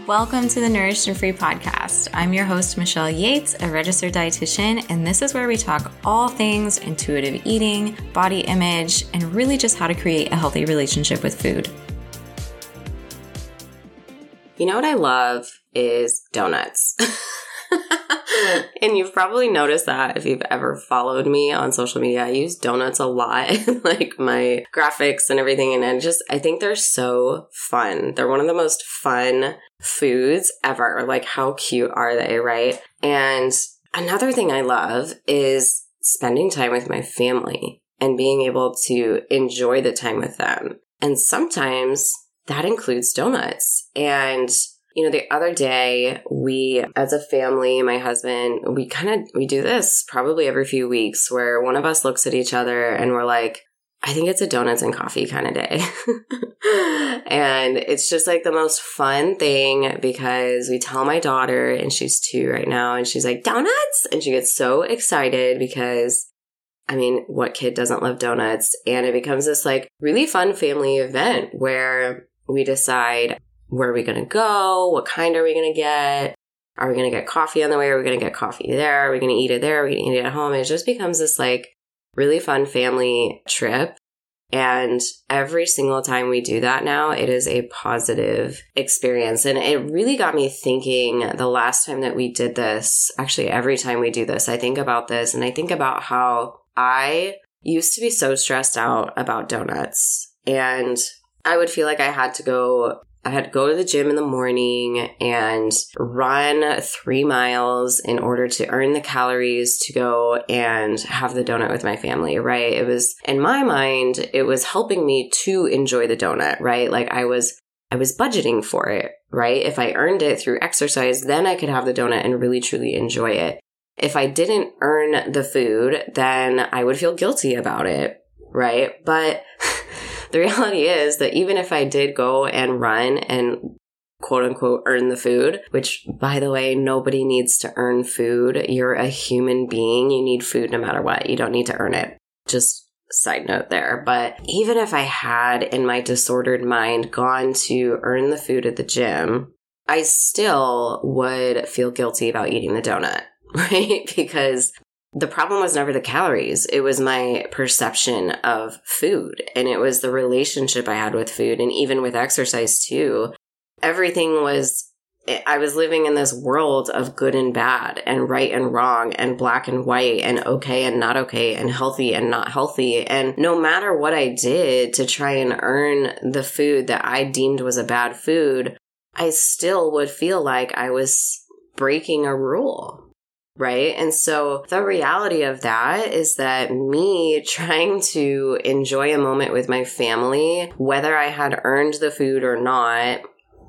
Welcome to the Nourished and Free podcast. I'm your host, Michelle Yates, a registered dietitian, and this is where we talk all things intuitive eating, body image, and really just how to create a healthy relationship with food. You know what I love is donuts. and you've probably noticed that if you've ever followed me on social media. I use donuts a lot, like my graphics and everything. And I just, I think they're so fun. They're one of the most fun foods ever. Like, how cute are they, right? And another thing I love is spending time with my family and being able to enjoy the time with them. And sometimes that includes donuts. And you know, the other day we, as a family, my husband, we kind of, we do this probably every few weeks where one of us looks at each other and we're like, I think it's a donuts and coffee kind of day. and it's just like the most fun thing because we tell my daughter, and she's two right now, and she's like, donuts? And she gets so excited because I mean, what kid doesn't love donuts? And it becomes this like really fun family event where we decide where are we going to go? What kind are we going to get? Are we going to get coffee on the way? Are we going to get coffee there? Are we going to eat it there? Are we going to eat it at home? It just becomes this like really fun family trip. And every single time we do that now, it is a positive experience. And it really got me thinking the last time that we did this, actually, every time we do this, I think about this and I think about how I used to be so stressed out about donuts. And I would feel like I had to go I had to go to the gym in the morning and run three miles in order to earn the calories to go and have the donut with my family, right? It was, in my mind, it was helping me to enjoy the donut, right? Like I was, I was budgeting for it, right? If I earned it through exercise, then I could have the donut and really truly enjoy it. If I didn't earn the food, then I would feel guilty about it, right? But the reality is that even if I did go and run and quote unquote earn the food, which by the way, nobody needs to earn food. You're a human being. You need food no matter what. You don't need to earn it. Just side note there. But even if I had in my disordered mind gone to earn the food at the gym, I still would feel guilty about eating the donut, right? Because the problem was never the calories. It was my perception of food and it was the relationship I had with food and even with exercise too. Everything was, eh, I was living in this world of good and bad and right and wrong and black and white and okay and not okay and healthy and not healthy. And no matter what I did to try and earn the food that I deemed was a bad food, I still would feel like I was breaking a rule Right. And so the reality of that is that me trying to enjoy a moment with my family, whether I had earned the food or not,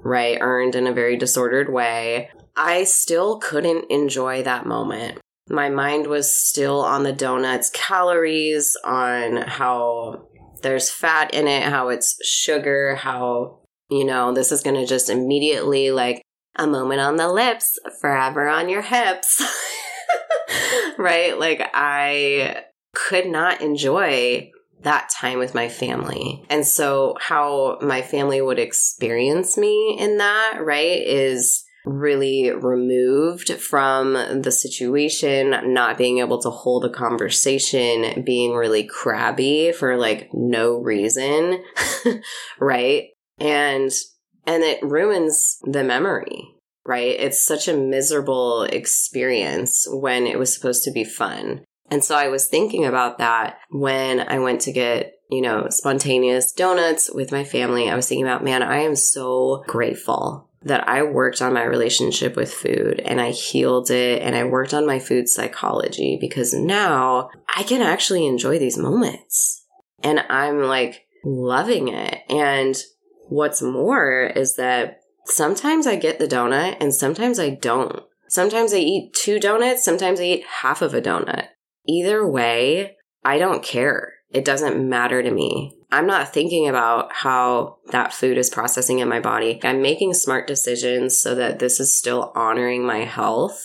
right, earned in a very disordered way, I still couldn't enjoy that moment. My mind was still on the donuts, calories, on how there's fat in it, how it's sugar, how, you know, this is going to just immediately like a moment on the lips, forever on your hips. right? Like I could not enjoy that time with my family. And so how my family would experience me in that, right, is really removed from the situation, not being able to hold a conversation, being really crabby for like no reason, right? And and it ruins the memory, right? It's such a miserable experience when it was supposed to be fun. And so I was thinking about that when I went to get, you know, spontaneous donuts with my family. I was thinking about, man, I am so grateful that I worked on my relationship with food and I healed it and I worked on my food psychology because now I can actually enjoy these moments and I'm like loving it. And what's more is that Sometimes I get the donut and sometimes I don't. Sometimes I eat two donuts, sometimes I eat half of a donut. Either way, I don't care. It doesn't matter to me. I'm not thinking about how that food is processing in my body. I'm making smart decisions so that this is still honoring my health,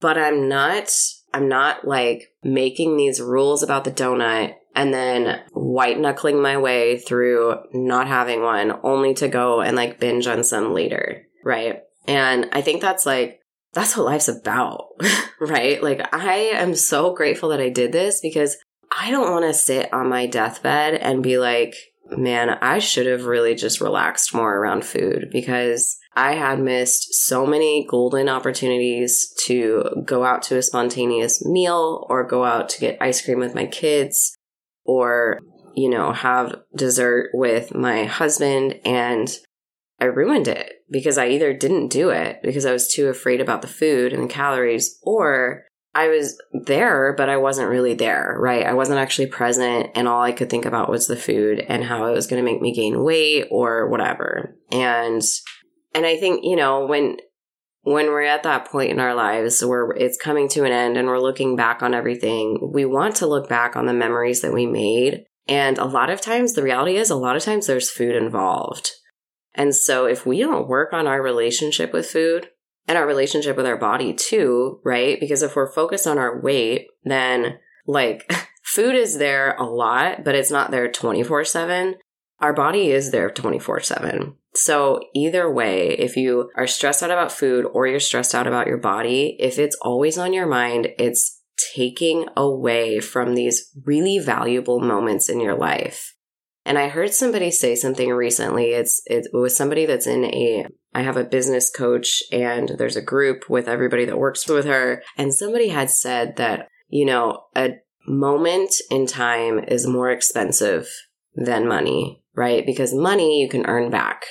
but I'm not I'm not like making these rules about the donut and then white knuckling my way through not having one only to go and like binge on some later. Right. And I think that's like, that's what life's about, right? Like, I am so grateful that I did this because I don't want to sit on my deathbed and be like, man, I should have really just relaxed more around food because I had missed so many golden opportunities to go out to a spontaneous meal or go out to get ice cream with my kids or, you know, have dessert with my husband. And I ruined it because I either didn't do it because I was too afraid about the food and the calories or I was there, but I wasn't really there, right? I wasn't actually present, and all I could think about was the food and how it was going to make me gain weight or whatever. And and I think you know when when we're at that point in our lives where it's coming to an end and we're looking back on everything, we want to look back on the memories that we made. And a lot of times, the reality is, a lot of times there's food involved. And so, if we don't work on our relationship with food, and our relationship with our body too, right? Because if we're focused on our weight, then like food is there a lot, but it's not there 24 7. Our body is there 24 7. So, either way, if you are stressed out about food or you're stressed out about your body, if it's always on your mind, it's taking away from these really valuable moments in your life. And I heard somebody say something recently. It's it was somebody that's in a I have a business coach and there's a group with everybody that works with her and somebody had said that, you know, a moment in time is more expensive than money, right? Because money you can earn back,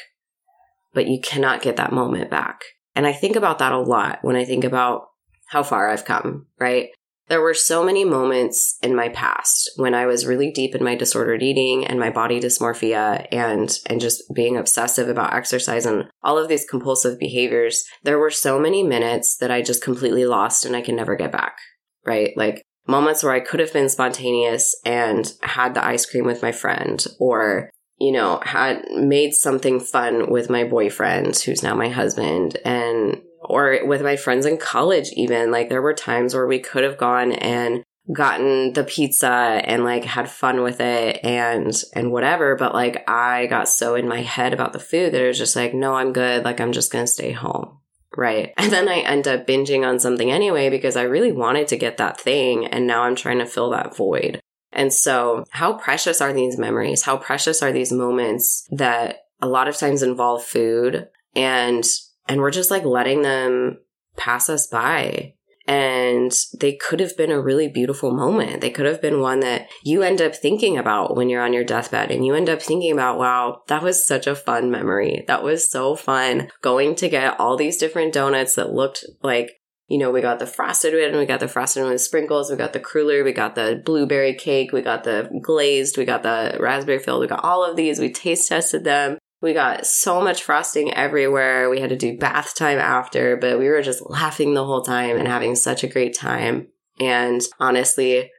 but you cannot get that moment back. And I think about that a lot when I think about how far I've come, right? There were so many moments in my past when I was really deep in my disordered eating and my body dysmorphia and and just being obsessive about exercise and all of these compulsive behaviors. There were so many minutes that I just completely lost and I can never get back. Right? Like moments where I could have been spontaneous and had the ice cream with my friend or you know, had made something fun with my boyfriend, who's now my husband, and or with my friends in college, even. Like, there were times where we could have gone and gotten the pizza and like had fun with it and and whatever but like i got so in my head about the food that it was just like no i'm good like i'm just gonna stay home right. And then i end up binging on something anyway because i really wanted to get that thing and now i'm trying to fill that void. And so how precious are these memories? How precious are these moments that a lot of times involve food and and we're just like letting them pass us by. And they could have been a really beautiful moment. They could have been one that you end up thinking about when you're on your deathbed and you end up thinking about, wow, that was such a fun memory. That was so fun going to get all these different donuts that looked like you know, we got the frosted one, and we got the frosted one with sprinkles, we got the cruller, we got the blueberry cake, we got the glazed, we got the raspberry filled, we got all of these. We taste tested them. We got so much frosting everywhere. We had to do bath time after, but we were just laughing the whole time and having such a great time. And honestly,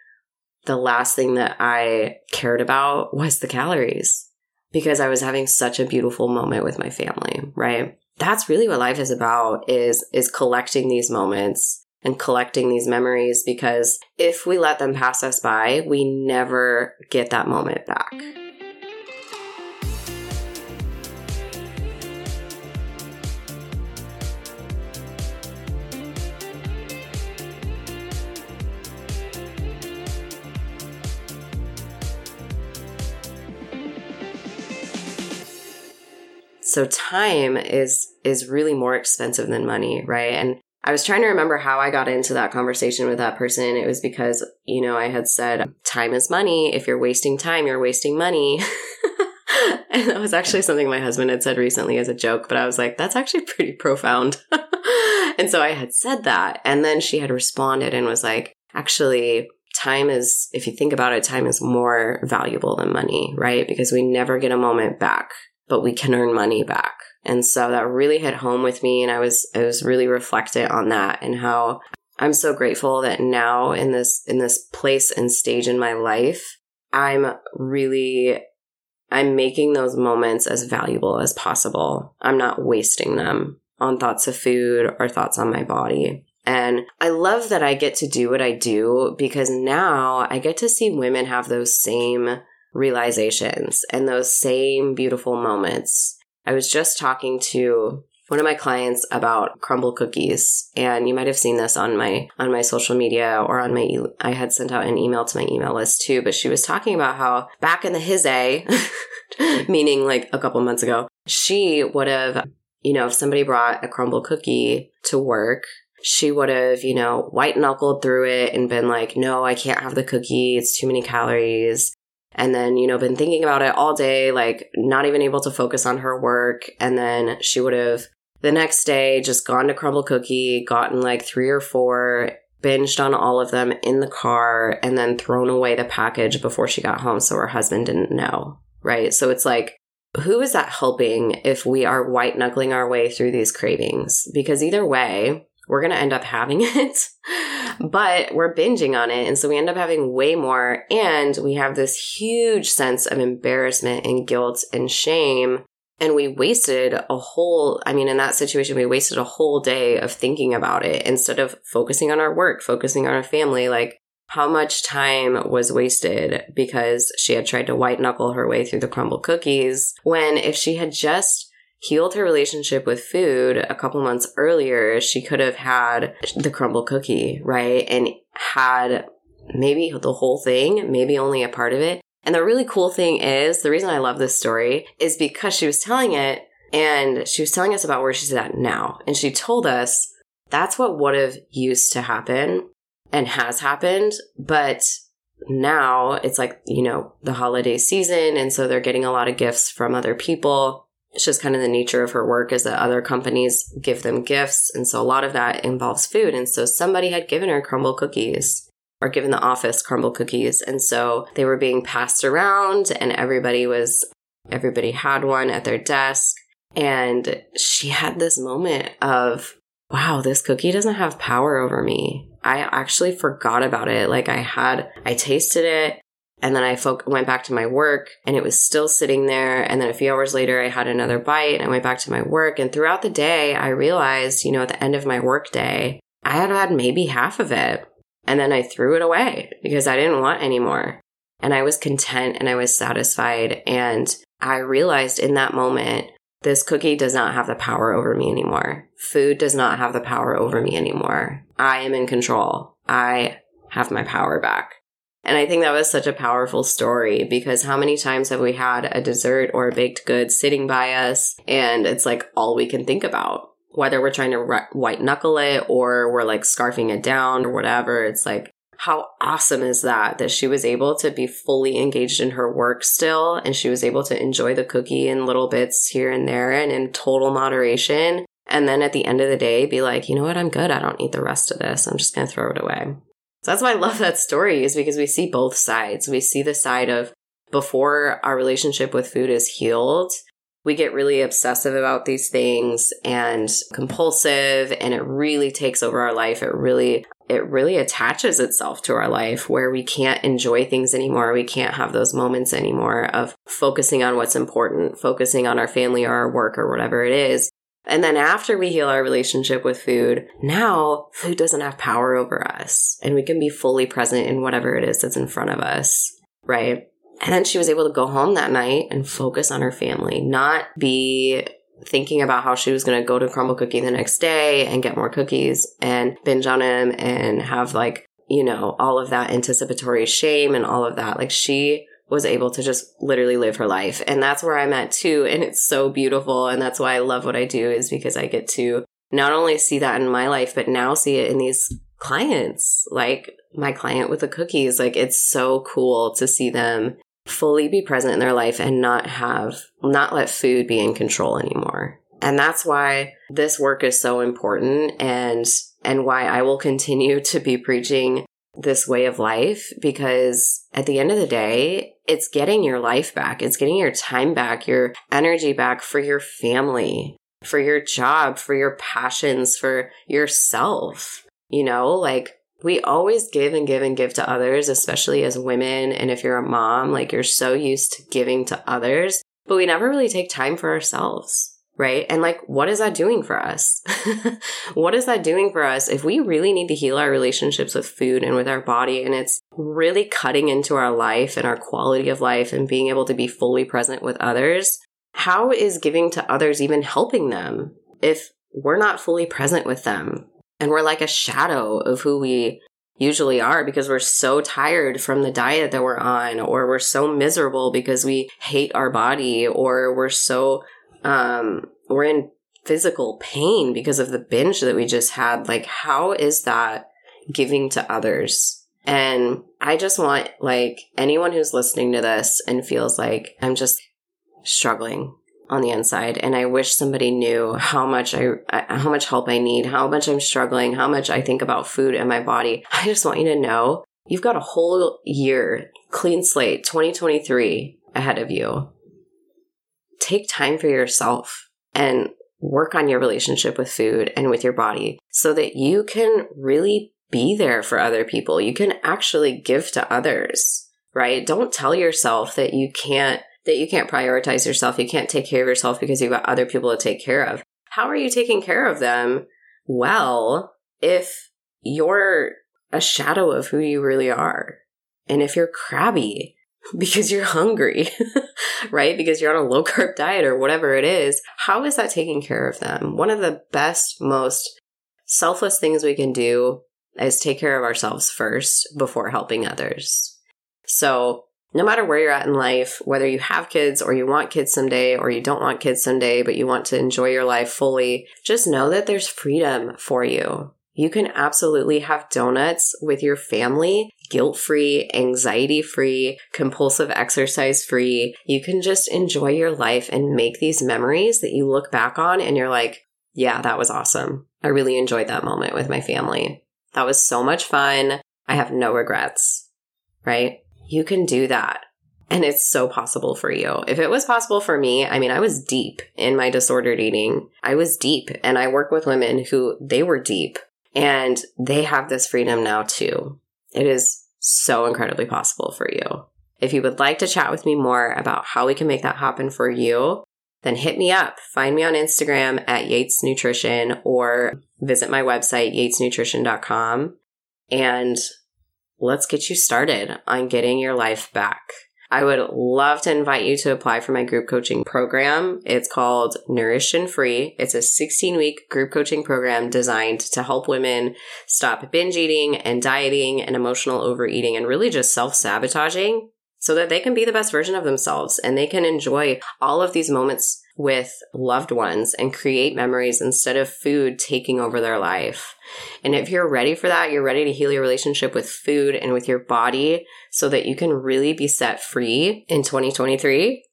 the last thing that I cared about was the calories because I was having such a beautiful moment with my family, right? That's really what life is about is is collecting these moments and collecting these memories because if we let them pass us by, we never get that moment back. So time is is really more expensive than money, right? And I was trying to remember how I got into that conversation with that person. It was because, you know, I had said time is money. If you're wasting time, you're wasting money. and that was actually something my husband had said recently as a joke, but I was like, that's actually pretty profound. and so I had said that. And then she had responded and was like, actually, time is, if you think about it, time is more valuable than money, right? Because we never get a moment back but we can earn money back. And so that really hit home with me. And I was, I was really reflected on that and how I'm so grateful that now in this, in this place and stage in my life, I'm really, I'm making those moments as valuable as possible. I'm not wasting them on thoughts of food or thoughts on my body. And I love that I get to do what I do because now I get to see women have those same realizations and those same beautiful moments. I was just talking to one of my clients about Crumbl cookies and you might have seen this on my on my social media or on my e- I had sent out an email to my email list too but she was talking about how back in the his a meaning like a couple months ago she would have you know if somebody brought a Crumbl cookie to work she would have, you know, white knuckled through it and been like, no, I can't have the cookie. It's too many calories and then, you know, been thinking about it all day, like not even able to focus on her work. And then she would have the next day just gone to Crumbl Cookie, gotten like three or four, binged on all of them in the car, and then thrown away the package before she got home so her husband didn't know. Right. So it's like, who is that helping if we are white knuckling our way through these cravings? Because either way, we're going to end up having it, but we're binging on it. And so we end up having way more. And we have this huge sense of embarrassment and guilt and shame. And we wasted a whole, I mean, in that situation, we wasted a whole day of thinking about it instead of focusing on our work, focusing on our family. Like, how much time was wasted because she had tried to white knuckle her way through the Crumbl cookies when if she had just healed her relationship with food a couple months earlier, she could have had the Crumbl cookie, right? And had maybe the whole thing, maybe only a part of it. And the really cool thing is the reason I love this story is because she was telling it and she was telling us about where she's at now. And she told us that's what would have used to happen and has happened. But now it's like, you know, the holiday season. And so they're getting a lot of gifts from other people it's just kind of the nature of her work is that other companies give them gifts. And so a lot of that involves food. And so somebody had given her Crumbl cookies or given the office Crumbl cookies. And so they were being passed around and everybody was, everybody had one at their desk. And she had this moment of, wow, this cookie doesn't have power over me. I actually forgot about it. Like I had, I tasted it. And then I fo- went back to my work and it was still sitting there. And then a few hours later, I had another bite and I went back to my work. And throughout the day, I realized, you know, at the end of my work day, I had had maybe half of it. And then I threw it away because I didn't want any more. And I was content and I was satisfied. And I realized in that moment, this cookie does not have the power over me anymore. Food does not have the power over me anymore. I am in control. I have my power back. And I think that was such a powerful story because how many times have we had a dessert or a baked good sitting by us and it's like all we can think about? Whether we're trying to white knuckle it or we're like scarfing it down or whatever, it's like, how awesome is that? That she was able to be fully engaged in her work still and she was able to enjoy the cookie in little bits here and there and in total moderation. And then at the end of the day, be like, you know what? I'm good. I don't need the rest of this. I'm just going to throw it away. So that's why I love that story is because we see both sides. We see the side of before our relationship with food is healed, we get really obsessive about these things and compulsive and it really takes over our life. It really it really attaches itself to our life where we can't enjoy things anymore. We can't have those moments anymore of focusing on what's important, focusing on our family or our work or whatever it is. And then after we heal our relationship with food, now food doesn't have power over us and we can be fully present in whatever it is that's in front of us, right? And then she was able to go home that night and focus on her family, not be thinking about how she was going to go to Crumbl Cookie the next day and get more cookies and binge on him and have like, you know, all of that anticipatory shame and all of that. Like she was able to just literally live her life. And that's where I'm at too. And it's so beautiful. And that's why I love what I do is because I get to not only see that in my life, but now see it in these clients, like my client with the cookies. Like it's so cool to see them fully be present in their life and not have, not let food be in control anymore. And that's why this work is so important and, and why I will continue to be preaching this way of life because at the end of the day, it's getting your life back. It's getting your time back, your energy back for your family, for your job, for your passions, for yourself. You know, like we always give and give and give to others, especially as women. And if you're a mom, like you're so used to giving to others, but we never really take time for ourselves right? And like, what is that doing for us? what is that doing for us if we really need to heal our relationships with food and with our body and it's really cutting into our life and our quality of life and being able to be fully present with others? How is giving to others even helping them? if we're not fully present with them and we're like a shadow of who we usually are because we're so tired from the diet that we're on or we're so miserable because we hate our body or we're so um we're in physical pain because of the binge that we just had like how is that giving to others and i just want like anyone who's listening to this and feels like i'm just struggling on the inside and I wish somebody knew how much I how much help I need, how much I'm struggling, how much I think about food and my body. I just want you to know you've got a whole year clean slate 2023 ahead of you. Take time for yourself and work on your relationship with food and with your body so that you can really be there for other people. You can actually give to others, right? Don't tell yourself that you can't that you can't prioritize yourself, you can't take care of yourself because you've got other people to take care of. How are you taking care of them well if you're a shadow of who you really are? And if you're crabby because you're hungry, right? Because you're on a low carb diet or whatever it is, how is that taking care of them? One of the best, most selfless things we can do is take care of ourselves first before helping others. So no matter where you're at in life, whether you have kids or you want kids someday or you don't want kids someday, but you want to enjoy your life fully, just know that there's freedom for you. You can absolutely have donuts with your family, guilt free, anxiety free, compulsive exercise free. You can just enjoy your life and make these memories that you look back on and you're like, yeah, that was awesome. I really enjoyed that moment with my family. That was so much fun. I have no regrets, right? you can do that. And it's so possible for you. If it was possible for me, I mean, I was deep in my disordered eating. I was deep and I work with women who they were deep and they have this freedom now too. It is so incredibly possible for you. If you would like to chat with me more about how we can make that happen for you, then hit me up. Find me on Instagram at Yates Nutrition or visit my website, yatesnutrition.com. And let's get you started on getting your life back. I would love to invite you to apply for my group coaching program. It's called Nourished and Free. It's a 16 week group coaching program designed to help women stop binge eating and dieting and emotional overeating and really just self sabotaging so that they can be the best version of themselves and they can enjoy all of these moments with loved ones and create memories instead of food taking over their life. And if you're ready for that, you're ready to heal your relationship with food and with your body so that you can really be set free in 2023,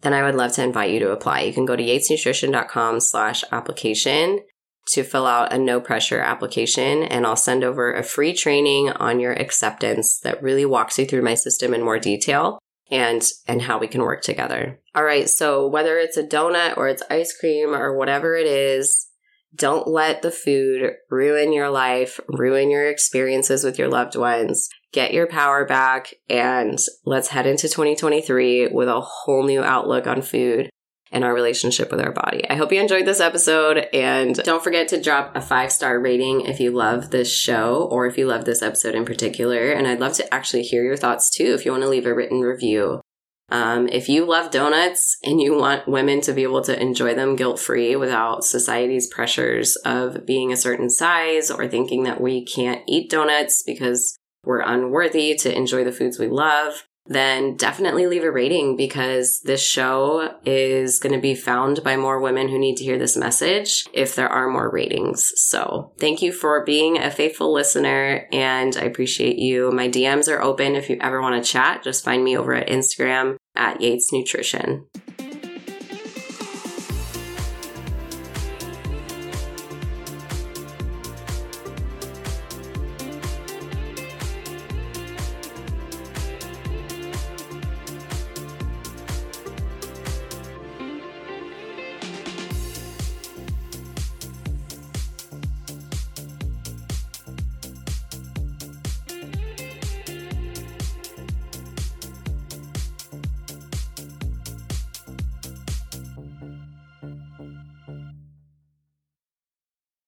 then I would love to invite you to apply. You can go to yatesnutrition.com slash application to fill out a no pressure application and I'll send over a free training on your acceptance that really walks you through my system in more detail and and how we can work together. All right, so whether it's a donut or it's ice cream or whatever it is, don't let the food ruin your life, ruin your experiences with your loved ones. Get your power back and let's head into 2023 with a whole new outlook on food and our relationship with our body. I hope you enjoyed this episode and don't forget to drop a five star rating if you love this show or if you love this episode in particular. And I'd love to actually hear your thoughts too if you want to leave a written review. Um, if you love donuts and you want women to be able to enjoy them guilt free without society's pressures of being a certain size or thinking that we can't eat donuts because we're unworthy to enjoy the foods we love, then definitely leave a rating because this show is going to be found by more women who need to hear this message if there are more ratings. So thank you for being a faithful listener and I appreciate you. My DMs are open if you ever want to chat. Just find me over at Instagram at Yates Nutrition.